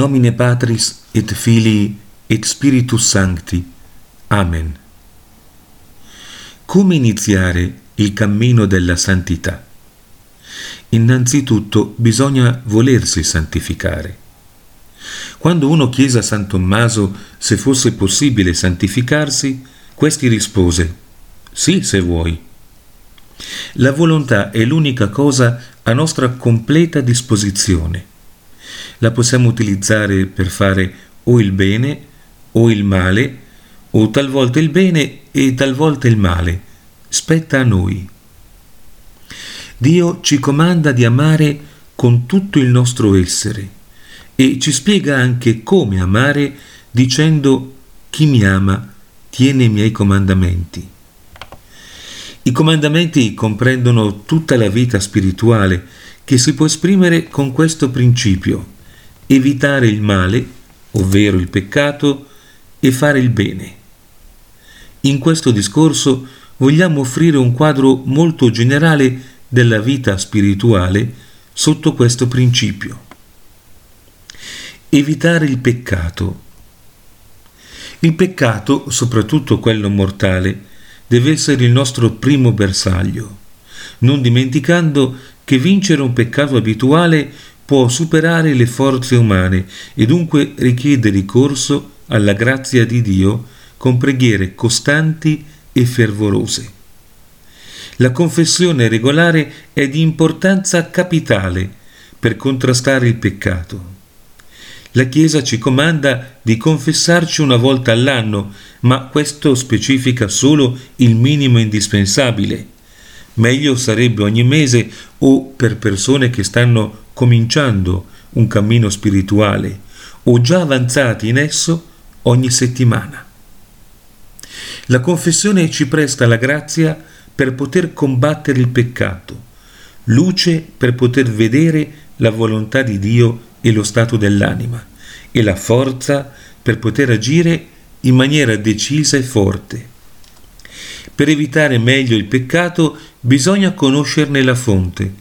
nomine Patris et Filii et Spiritus Sancti. Amen. Come iniziare il cammino della santità? Innanzitutto bisogna volersi santificare. Quando uno chiese a San Tommaso se fosse possibile santificarsi, questi rispose Sì, se vuoi. La volontà è l'unica cosa a nostra completa disposizione. La possiamo utilizzare per fare o il bene o il male, o talvolta il bene e talvolta il male. Spetta a noi. Dio ci comanda di amare con tutto il nostro essere e ci spiega anche come amare dicendo chi mi ama tiene i miei comandamenti. I comandamenti comprendono tutta la vita spirituale che si può esprimere con questo principio, evitare il male, ovvero il peccato, e fare il bene. In questo discorso vogliamo offrire un quadro molto generale della vita spirituale sotto questo principio. Evitare il peccato. Il peccato, soprattutto quello mortale, deve essere il nostro primo bersaglio, non dimenticando che vincere un peccato abituale può superare le forze umane e dunque richiede ricorso alla grazia di Dio con preghiere costanti e fervorose. La confessione regolare è di importanza capitale per contrastare il peccato. La Chiesa ci comanda di confessarci una volta all'anno, ma questo specifica solo il minimo indispensabile. Meglio sarebbe ogni mese o per persone che stanno cominciando un cammino spirituale o già avanzati in esso ogni settimana. La confessione ci presta la grazia per poter combattere il peccato, luce per poter vedere la volontà di Dio e lo stato dell'anima e la forza per poter agire in maniera decisa e forte. Per evitare meglio il peccato bisogna conoscerne la fonte.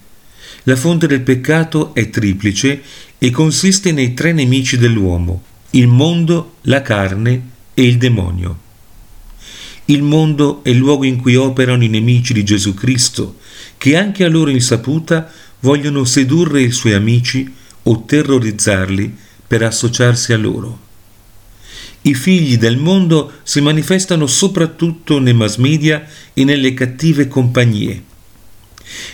La fonte del peccato è triplice e consiste nei tre nemici dell'uomo, il mondo, la carne e il demonio. Il mondo è il luogo in cui operano i nemici di Gesù Cristo, che anche a loro insaputa vogliono sedurre i suoi amici o terrorizzarli per associarsi a loro. I figli del mondo si manifestano soprattutto nei mass media e nelle cattive compagnie.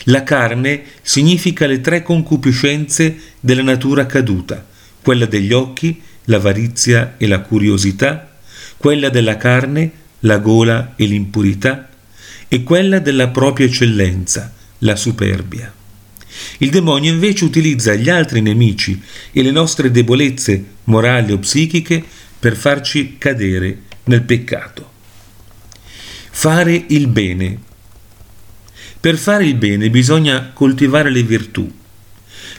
La carne significa le tre concupiscenze della natura caduta, quella degli occhi, l'avarizia e la curiosità, quella della carne, la gola e l'impurità, e quella della propria eccellenza, la superbia. Il demonio invece utilizza gli altri nemici e le nostre debolezze morali o psichiche per farci cadere nel peccato. Fare il bene. Per fare il bene bisogna coltivare le virtù.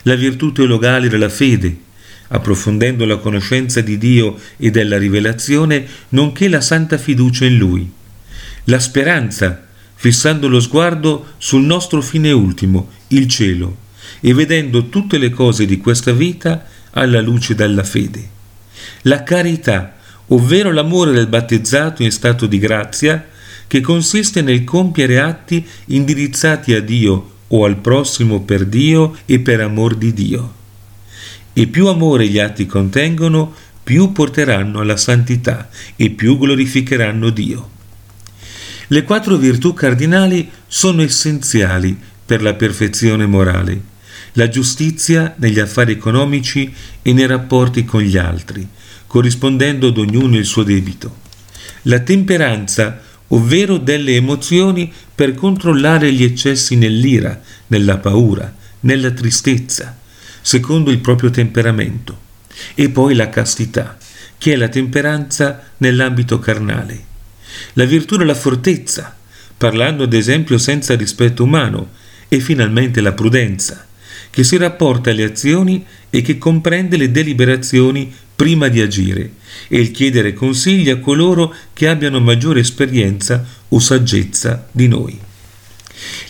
La virtù teologale della fede, approfondendo la conoscenza di Dio e della rivelazione, nonché la santa fiducia in Lui. La speranza, fissando lo sguardo sul nostro fine ultimo, il cielo, e vedendo tutte le cose di questa vita alla luce della fede. La carità, ovvero l'amore del battezzato in stato di grazia, che consiste nel compiere atti indirizzati a Dio o al prossimo per Dio e per amor di Dio. E più amore gli atti contengono, più porteranno alla santità e più glorificheranno Dio. Le quattro virtù cardinali sono essenziali per la perfezione morale. La giustizia negli affari economici e nei rapporti con gli altri, corrispondendo ad ognuno il suo debito. La temperanza, ovvero delle emozioni per controllare gli eccessi nell'ira, nella paura, nella tristezza, secondo il proprio temperamento, e poi la castità, che è la temperanza nell'ambito carnale. La virtù della fortezza, parlando ad esempio senza rispetto umano, e finalmente la prudenza, che si rapporta alle azioni e che comprende le deliberazioni prima di agire e il chiedere consigli a coloro che abbiano maggiore esperienza o saggezza di noi.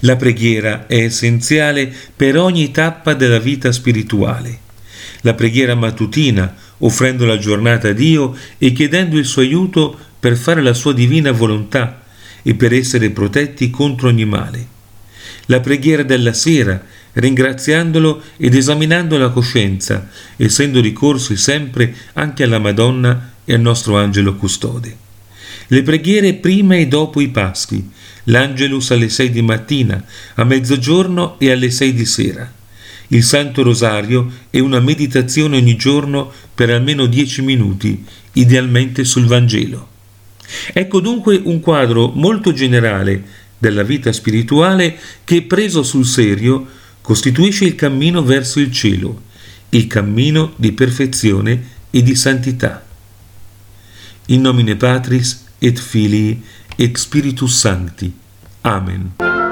La preghiera è essenziale per ogni tappa della vita spirituale. La preghiera mattutina offrendo la giornata a Dio e chiedendo il suo aiuto per fare la sua divina volontà e per essere protetti contro ogni male. La preghiera della sera, ringraziandolo ed esaminando la coscienza, essendo ricorsi sempre anche alla Madonna e al nostro angelo custode. Le preghiere prima e dopo i Paschi, l'Angelus alle sei di mattina, a mezzogiorno e alle sei di sera il Santo Rosario e una meditazione ogni giorno per almeno dieci minuti, idealmente sul Vangelo. Ecco dunque un quadro molto generale della vita spirituale che, preso sul serio, costituisce il cammino verso il cielo, il cammino di perfezione e di santità. In nomine Patris et Filii et Spiritus Sancti. Amen.